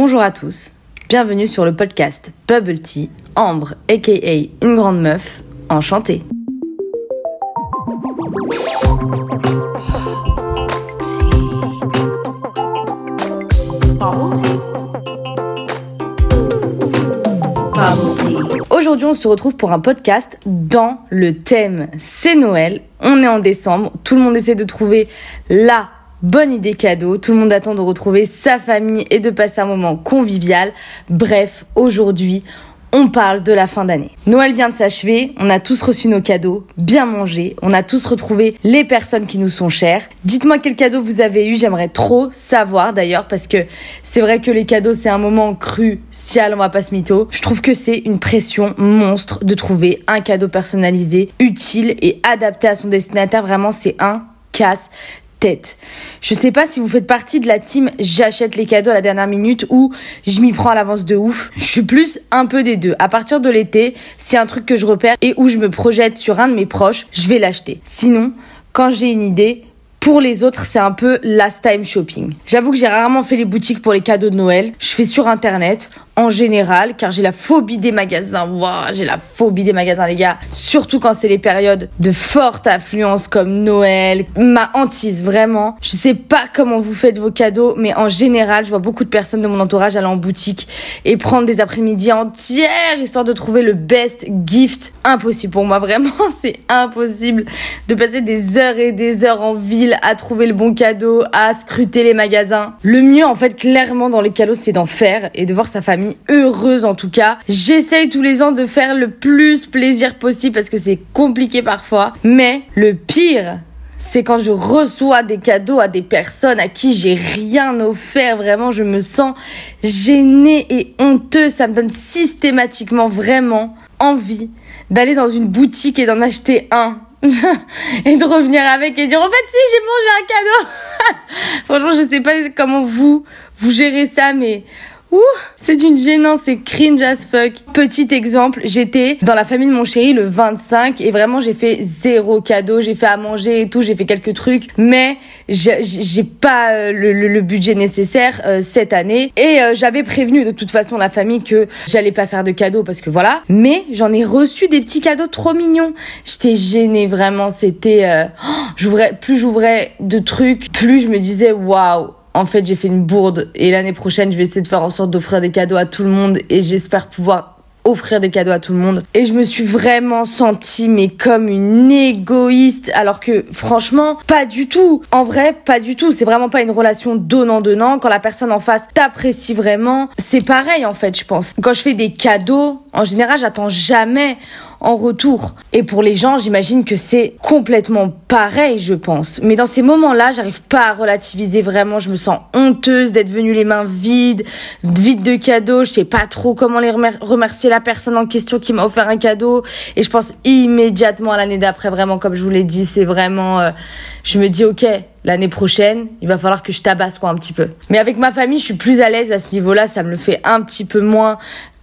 Bonjour à tous, bienvenue sur le podcast Bubble Tea, Ambre, aka une grande meuf, enchantée. Aujourd'hui, on se retrouve pour un podcast dans le thème c'est Noël. On est en décembre, tout le monde essaie de trouver la bonne idée cadeau, tout le monde attend de retrouver sa famille et de passer un moment convivial. Bref, aujourd'hui, on parle de la fin d'année. Noël vient de s'achever, on a tous reçu nos cadeaux, bien mangé, on a tous retrouvé les personnes qui nous sont chères. Dites-moi quel cadeau vous avez eu, j'aimerais trop savoir d'ailleurs parce que c'est vrai que les cadeaux c'est un moment crucial, on va pas se mytho. Je trouve que c'est une pression monstre de trouver un cadeau personnalisé, utile et adapté à son destinataire, vraiment c'est un casse tête. Je sais pas si vous faites partie de la team j'achète les cadeaux à la dernière minute ou je m'y prends à l'avance de ouf. Je suis plus un peu des deux. À partir de l'été, c'est un truc que je repère et où je me projette sur un de mes proches, je vais l'acheter. Sinon, quand j'ai une idée, pour les autres, c'est un peu last time shopping. J'avoue que j'ai rarement fait les boutiques pour les cadeaux de Noël. Je fais sur internet en général, car j'ai la phobie des magasins. Waouh, j'ai la phobie des magasins, les gars. Surtout quand c'est les périodes de forte affluence comme Noël. Ma hantise, vraiment. Je sais pas comment vous faites vos cadeaux, mais en général, je vois beaucoup de personnes de mon entourage aller en boutique et prendre des après-midi entières histoire de trouver le best gift. Impossible pour moi, vraiment, c'est impossible de passer des heures et des heures en ville à trouver le bon cadeau, à scruter les magasins. Le mieux, en fait, clairement dans les cadeaux, c'est d'en faire et de voir sa famille heureuse en tout cas. J'essaye tous les ans de faire le plus plaisir possible parce que c'est compliqué parfois. Mais le pire, c'est quand je reçois des cadeaux à des personnes à qui j'ai rien offert. Vraiment, je me sens gênée et honteuse. Ça me donne systématiquement vraiment envie d'aller dans une boutique et d'en acheter un. et de revenir avec et dire en fait si j'ai mangé un cadeau. Franchement, je sais pas comment vous vous gérez ça mais Ouh, c'est d'une gênance, c'est cringe as fuck. Petit exemple, j'étais dans la famille de mon chéri le 25 et vraiment j'ai fait zéro cadeau, j'ai fait à manger et tout, j'ai fait quelques trucs, mais j'ai pas euh, le, budget nécessaire euh, cette année. Et euh, j'avais prévenu de toute façon la famille que j'allais pas faire de cadeaux parce que voilà, mais j'en ai reçu des petits cadeaux trop mignons. J'étais gênée vraiment, c'était oh, j'ouvrais plus j'ouvrais de trucs, plus je me disais waouh en fait, j'ai fait une bourde et l'année prochaine, je vais essayer de faire en sorte d'offrir des cadeaux à tout le monde et j'espère pouvoir offrir des cadeaux à tout le monde. Et je me suis vraiment sentie, mais comme une égoïste, alors que franchement, pas du tout. En vrai, pas du tout. C'est vraiment pas une relation donnant-donnant. Quand la personne en face t'apprécie vraiment, c'est pareil en fait, je pense. Quand je fais des cadeaux, en général, j'attends jamais en retour. Et pour les gens, j'imagine que c'est complètement pareil, je pense. Mais dans ces moments-là, j'arrive pas à relativiser vraiment. Je me sens honteuse d'être venue les mains vides, vides de cadeaux. Je sais pas trop comment les remercier la personne en question qui m'a offert un cadeau. Et je pense immédiatement à l'année d'après, vraiment, comme je vous l'ai dit, c'est vraiment, euh, je me dis, ok, l'année prochaine, il va falloir que je tabasse quoi un petit peu. Mais avec ma famille, je suis plus à l'aise à ce niveau-là, ça me le fait un petit peu moins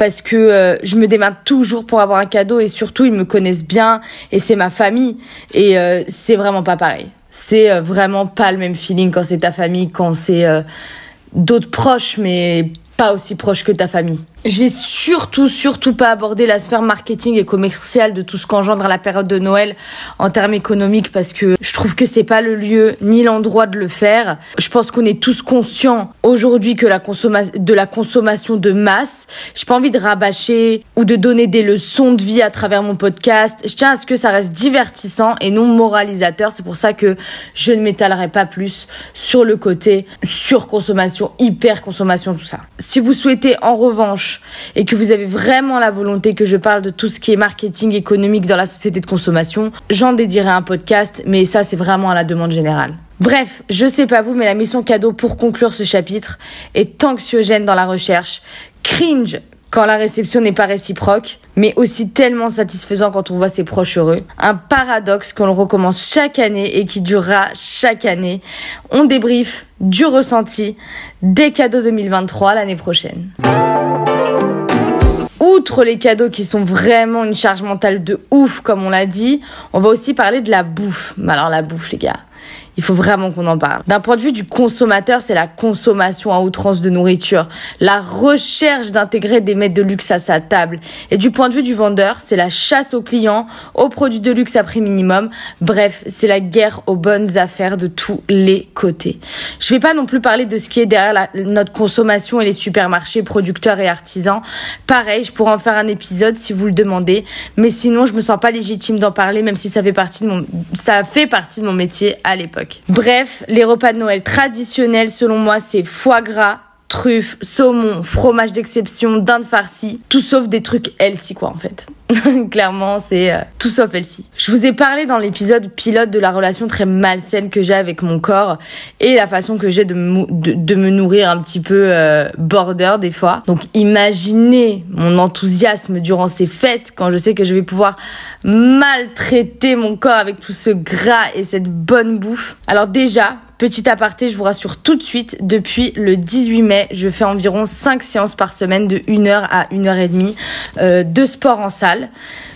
parce que euh, je me démarre toujours pour avoir un cadeau et surtout ils me connaissent bien et c'est ma famille et euh, c'est vraiment pas pareil. C'est euh, vraiment pas le même feeling quand c'est ta famille, quand c'est d'autres proches mais pas aussi proches que ta famille. Je vais surtout, surtout pas aborder la sphère marketing et commerciale de tout ce qu'engendre la période de Noël en termes économiques parce que je trouve que c'est pas le lieu ni l'endroit de le faire. Je pense qu'on est tous conscients aujourd'hui que la consommation, de la consommation de masse. J'ai pas envie de rabâcher ou de donner des leçons de vie à travers mon podcast. Je tiens à ce que ça reste divertissant et non moralisateur. C'est pour ça que je ne m'étalerai pas plus sur le côté surconsommation, hyper consommation, tout ça. Si vous souhaitez en revanche et que vous avez vraiment la volonté que je parle de tout ce qui est marketing économique dans la société de consommation, j'en dédierai un podcast, mais ça c'est vraiment à la demande générale. Bref, je sais pas vous, mais la mission cadeau pour conclure ce chapitre est anxiogène dans la recherche, cringe quand la réception n'est pas réciproque, mais aussi tellement satisfaisant quand on voit ses proches heureux. Un paradoxe qu'on recommence chaque année et qui durera chaque année. On débrief du ressenti des cadeaux 2023 l'année prochaine outre les cadeaux qui sont vraiment une charge mentale de ouf, comme on l'a dit, on va aussi parler de la bouffe. Alors la bouffe, les gars. Il faut vraiment qu'on en parle. D'un point de vue du consommateur, c'est la consommation à outrance de nourriture, la recherche d'intégrer des mets de luxe à sa table. Et du point de vue du vendeur, c'est la chasse aux clients, aux produits de luxe à prix minimum. Bref, c'est la guerre aux bonnes affaires de tous les côtés. Je vais pas non plus parler de ce qui est derrière notre consommation et les supermarchés, producteurs et artisans. Pareil, je pourrais en faire un épisode si vous le demandez, mais sinon je me sens pas légitime d'en parler, même si ça fait partie de mon, ça fait partie de mon métier à l'époque. Bref, les repas de Noël traditionnels, selon moi, c'est foie gras, truffes, saumon, fromage d'exception, dinde farcie, tout sauf des trucs healthy quoi en fait. Clairement, c'est euh, tout sauf healthy. Je vous ai parlé dans l'épisode pilote de la relation très malsaine que j'ai avec mon corps et la façon que j'ai de, de, me nourrir un petit peu euh, border des fois. Donc imaginez mon enthousiasme durant ces fêtes quand je sais que je vais pouvoir maltraiter mon corps avec tout ce gras et cette bonne bouffe. Alors déjà, Petit aparté, je vous rassure tout de suite, depuis le 18 mai, je fais environ 5 séances par semaine de 1 heure à 1 heure et demie euh, de sport en salle.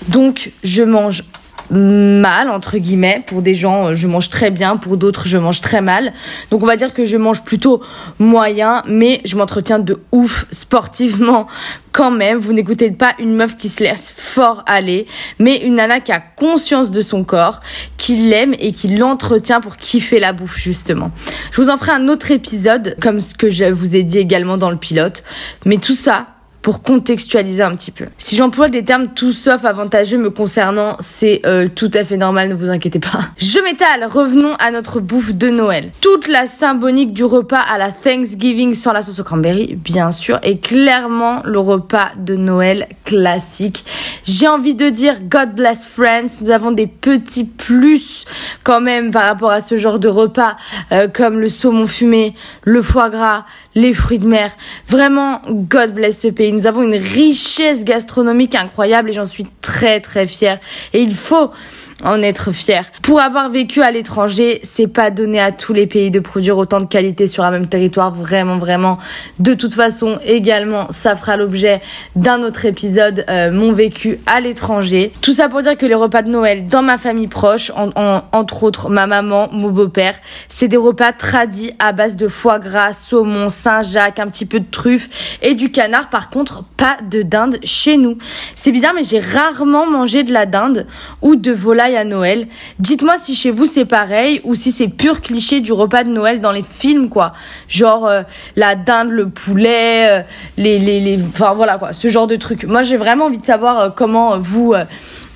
Donc je mange mal entre guillemets. Pour des gens euh, je mange très bien. Pour d'autres je mange très mal. Donc on va dire que je mange plutôt moyen mais je m'entretiens de ouf sportivement quand même. Vous n'écoutez pas une meuf qui se laisse fort aller mais une nana qui a conscience de son corps qui l'aime et qui l'entretient pour kiffer la bouffe justement. Je vous en ferai un autre épisode comme ce que je vous ai dit également dans le pilote. Mais tout ça pour contextualiser un petit peu. Si j'emploie des termes tout sauf avantageux me concernant, c'est euh, tout à fait normal, ne vous inquiétez pas. Je m'étale, revenons à notre bouffe de Noël. Toute la symbolique du repas à la Thanksgiving sans la sauce au cranberry, bien sûr, et clairement le repas de Noël classique. J'ai envie de dire God bless France, nous avons des petits plus quand même par rapport à ce genre de repas, euh, comme le saumon fumé, le foie gras, les fruits de mer. Vraiment, God bless ce pays. Nous avons une richesse gastronomique incroyable et j'en suis très très fière. Et il faut en être fier. Pour avoir vécu à l'étranger, c'est pas donné à tous les pays de produire autant de qualité sur un même territoire, vraiment, vraiment. De toute façon, également, ça fera l'objet d'un autre épisode, euh, mon vécu à l'étranger. Tout ça pour dire que les repas de Noël dans ma famille proche, entre autres ma maman, mon beau-père, c'est des repas tradis à base de foie gras, saumon, Saint-Jacques, un petit peu de truffe et du canard. Par contre, pas de dinde chez nous. C'est bizarre, mais j'ai rarement mangé de la dinde ou de volaille à Noël. Dites-moi si chez vous c'est pareil ou si c'est pur cliché du repas de Noël dans les films quoi. Genre euh, la dinde, le poulet, euh, les les les enfin voilà quoi, ce genre de truc. Moi j'ai vraiment envie de savoir euh, comment vous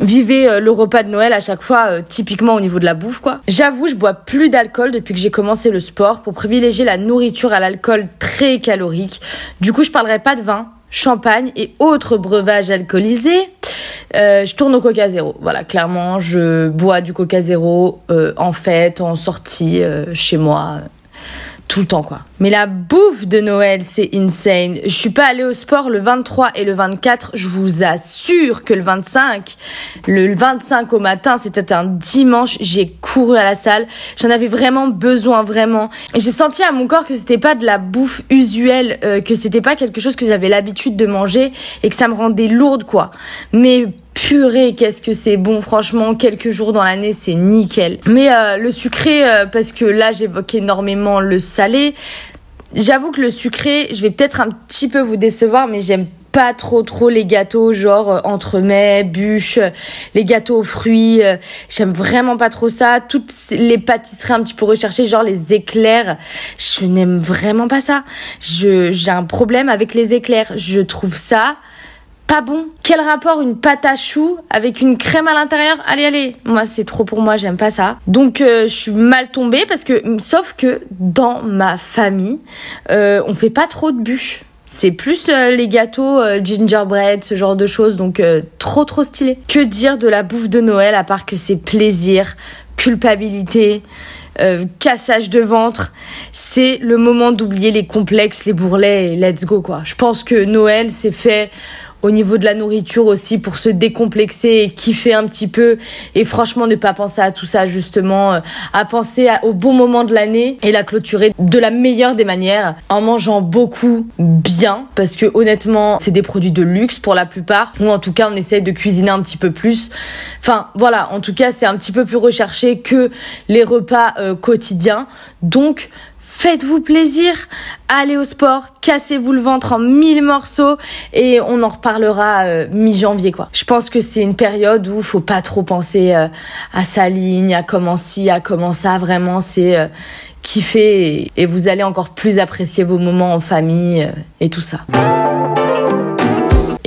vivez le repas de Noël à chaque fois typiquement au niveau de la bouffe quoi. J'avoue, je bois plus d'alcool depuis que j'ai commencé le sport pour privilégier la nourriture à l'alcool très calorique. Du coup, je parlerai pas de vin, champagne et autres breuvages alcoolisés. Euh, je tourne au Coca Zéro. Voilà, clairement, je bois du Coca Zéro euh, en fête, en sortie, euh, chez moi tout le temps quoi. Mais la bouffe de Noël, c'est insane. Je suis pas allée au sport le 23 et le 24, je vous assure que le 25, le 25 au matin, c'était un dimanche, j'ai couru à la salle, j'en avais vraiment besoin vraiment. J'ai senti à mon corps que c'était pas de la bouffe usuelle, euh, que c'était pas quelque chose que j'avais l'habitude de manger et que ça me rendait lourde quoi. Mais purée, qu'est-ce que c'est bon, franchement, quelques jours dans l'année, c'est nickel. Mais euh, le sucré, euh, parce que là, j'évoque énormément le salé. J'avoue que le sucré, je vais peut-être un petit peu vous décevoir, mais j'aime pas trop trop les gâteaux genre euh, entremets, bûches, les gâteaux aux fruits, j'aime vraiment pas trop ça. Toutes les pâtisseries un petit peu recherchées, genre les éclairs, je n'aime vraiment pas ça. Je j'ai un problème avec les éclairs. Je trouve ça pas bon. Quel rapport une pâte à choux avec une crème à l'intérieur? Allez, allez. Moi, c'est trop pour moi, j'aime pas ça. Donc, euh, je suis mal tombée parce que, sauf que dans ma famille, euh, on fait pas trop de bûches. C'est plus euh, les gâteaux gingerbread, ce genre de choses, donc trop trop stylé. Que dire de la bouffe de Noël à part que c'est plaisir, culpabilité, cassage de ventre. C'est le moment d'oublier les complexes, les bourrelets et let's go quoi. Je pense que Noël c'est fait au niveau de la nourriture aussi pour se décomplexer et kiffer un petit peu et franchement ne pas penser à tout ça justement euh, à penser au bon moment de l'année et la clôturer de la meilleure des manières en mangeant beaucoup bien parce que honnêtement c'est des produits de luxe pour la plupart ou en tout cas on essaye de cuisiner un petit peu plus. Enfin voilà en tout cas c'est un petit peu plus recherché que les repas euh, quotidiens. Donc Faites-vous plaisir, allez au sport, cassez-vous le ventre en mille morceaux et on en reparlera euh, mi-janvier quoi. Je pense que c'est une période où faut pas trop penser euh, à sa ligne, à comment ci, à comment ça. Vraiment, c'est euh, kiffer et, vous allez encore plus apprécier vos moments en famille et tout ça.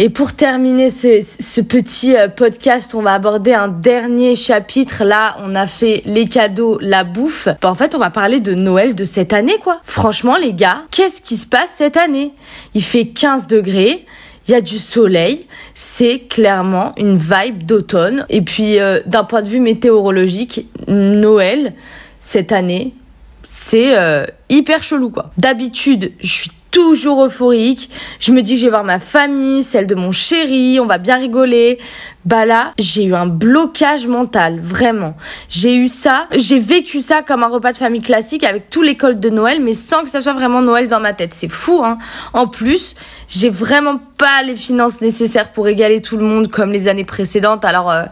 Et pour terminer ce, petit euh, podcast, on va aborder un dernier chapitre. Là, on a fait les cadeaux, la bouffe. Bah, en fait, on va parler de Noël de cette année, quoi. Franchement, les gars, qu'est-ce qui se passe cette année? Il fait 15 degrés. Il y a du soleil, c'est clairement une vibe d'automne. Et puis, euh, d'un point de vue météorologique, Noël, cette année, c'est euh, hyper chelou, quoi. D'habitude, je suis toujours euphorique. Je me dis que je vais voir ma famille, celle de mon chéri, on va bien rigoler. Bah là, j'ai eu un blocage mental, vraiment. J'ai eu ça, j'ai vécu ça comme un repas de famille classique avec tous les cols de Noël, mais sans que ça soit vraiment Noël dans ma tête. C'est fou, hein. En plus, j'ai vraiment pas les finances nécessaires pour égaler tout le monde comme les années précédentes. Alors, euh,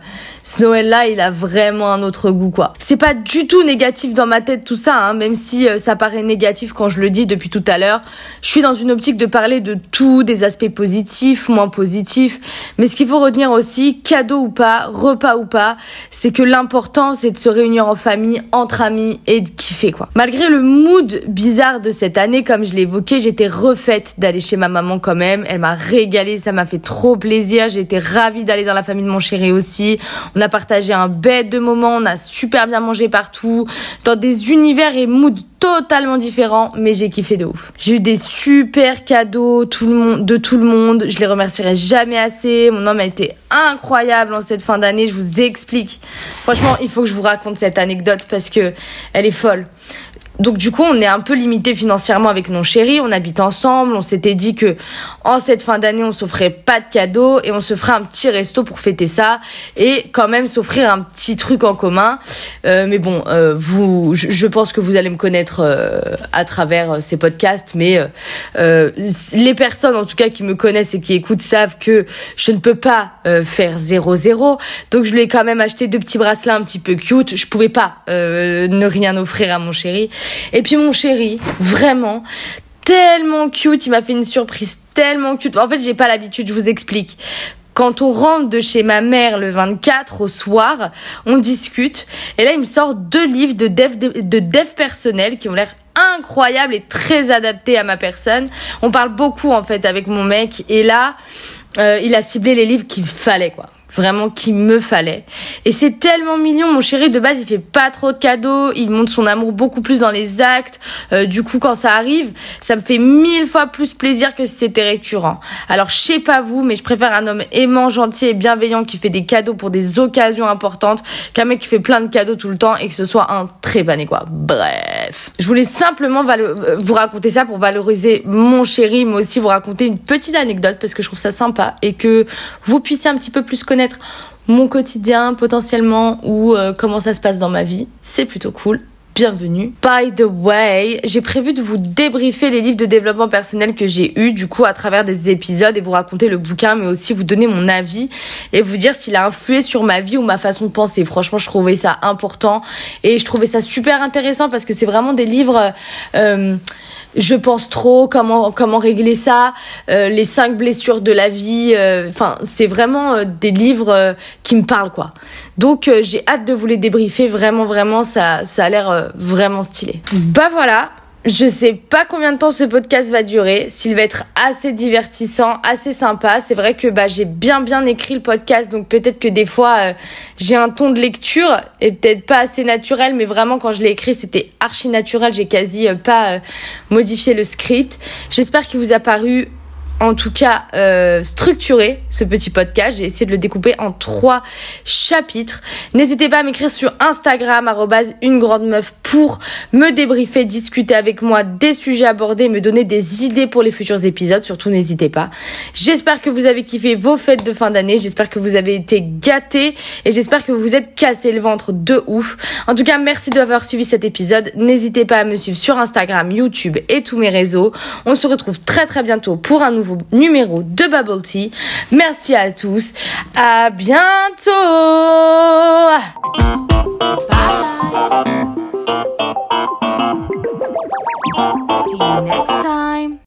ce Noël-là, il a vraiment un autre goût, quoi. C'est pas du tout négatif dans ma tête tout ça, hein, même si euh, ça paraît négatif quand je le dis depuis tout à l'heure. Je suis dans une optique de parler de tout, des aspects positifs, moins positifs. Mais ce qu'il faut retenir aussi, cadeau ou pas, repas ou pas, c'est que l'important c'est de se réunir en famille, entre amis et de kiffer quoi. Malgré le mood bizarre de cette année, comme je l'ai évoqué, j'étais refaite d'aller chez ma maman quand même. Elle m'a régalé, ça m'a fait trop plaisir. J'étais ravie d'aller dans la famille de mon chéri aussi. On a partagé un bête de moments, on a super bien mangé partout, dans des univers et moods totalement différents, mais j'ai kiffé de ouf. J'ai eu des super cadeaux de tout le monde. Je les remercierai jamais assez. Mon homme a été incroyable en cette fin d'année. Je vous explique. Franchement, il faut que je vous raconte cette anecdote parce que elle est folle. Donc du coup, on est un peu limité financièrement avec nos chéris. On habite ensemble. On s'était dit que en cette fin d'année, on s'offrait pas de cadeaux et on se ferait un petit resto pour fêter ça et quand même s'offrir un petit truc en commun. Euh, mais bon, euh, vous, je, pense que vous allez me connaître euh, à travers ces podcasts, mais les personnes en tout cas qui me connaissent et qui écoutent savent que je ne peux pas faire 0-0. Donc je lui ai quand même acheté deux petits bracelets un petit peu cute. Je pouvais pas ne rien offrir à mon chéri. Et puis mon chéri, vraiment, tellement cute, il m'a fait une surprise tellement cute. En fait, j'ai pas l'habitude, je vous explique. Quand on rentre de chez ma mère le 24 au soir, on discute. Et là, il me sort deux livres de dev, de dev personnel qui ont l'air incroyables et très adaptés à ma personne. On parle beaucoup, en fait, avec mon mec. Et là, euh, il a ciblé les livres qu'il fallait, quoi vraiment qu'il me fallait. Et c'est tellement mignon, mon chéri de base il fait pas trop de cadeaux, il montre son amour beaucoup plus dans les actes. Euh, du coup quand ça arrive, ça me fait mille fois plus plaisir que si c'était récurrent. Alors je sais pas vous, mais je préfère un homme aimant, gentil et bienveillant qui fait des cadeaux pour des occasions importantes qu'un mec qui fait plein de cadeaux tout le temps et que ce soit un très pané quoi. Bref, je voulais simplement euh, vous raconter ça pour valoriser mon chéri, mais aussi vous raconter une petite anecdote parce que je trouve ça sympa et que vous puissiez un petit peu plus connaître mon quotidien potentiellement ou euh, comment ça se passe dans ma vie. C'est plutôt cool. Bienvenue. By the way, j'ai prévu de vous débriefer les livres de développement personnel que j'ai eu du coup à travers des épisodes et vous raconter le bouquin mais aussi vous donner mon avis et vous dire s'il a influé sur ma vie ou ma façon de penser. Franchement, je trouvais ça important et je trouvais ça super intéressant parce que c'est vraiment des livres euh, je pense trop, comment comment régler ça, euh, les cinq blessures de la vie. Euh, enfin, c'est vraiment euh, des livres qui me parlent quoi. Donc j'ai hâte de vous les débriefer. Vraiment, vraiment, ça ça a l'air vraiment stylé. Bah voilà, je sais pas combien de temps ce podcast va durer, s'il va être assez divertissant, assez sympa. C'est vrai que bah j'ai bien bien écrit le podcast, donc peut-être que des fois euh, j'ai un ton de lecture et peut-être pas assez naturel, mais vraiment quand je l'ai écrit c'était archi naturel. J'ai quasi euh, pas euh, modifié le script. J'espère qu'il vous a paru en tout cas euh, structurer ce petit podcast. J'ai essayé de le découper en trois chapitres. N'hésitez pas à m'écrire sur Instagram une grande meuf pour me débriefer, discuter avec moi des sujets abordés, me donner des idées pour les futurs épisodes. Surtout n'hésitez pas. J'espère que vous avez kiffé vos fêtes de fin d'année. J'espère que vous avez été gâtés et j'espère que vous vous êtes cassé le ventre de ouf. En tout cas, merci d'avoir suivi cet épisode. N'hésitez pas à me suivre sur Instagram, YouTube et tous mes réseaux. On se retrouve très très bientôt pour un nouveau numéro de Bubble Tea. Merci à tous. À bientôt.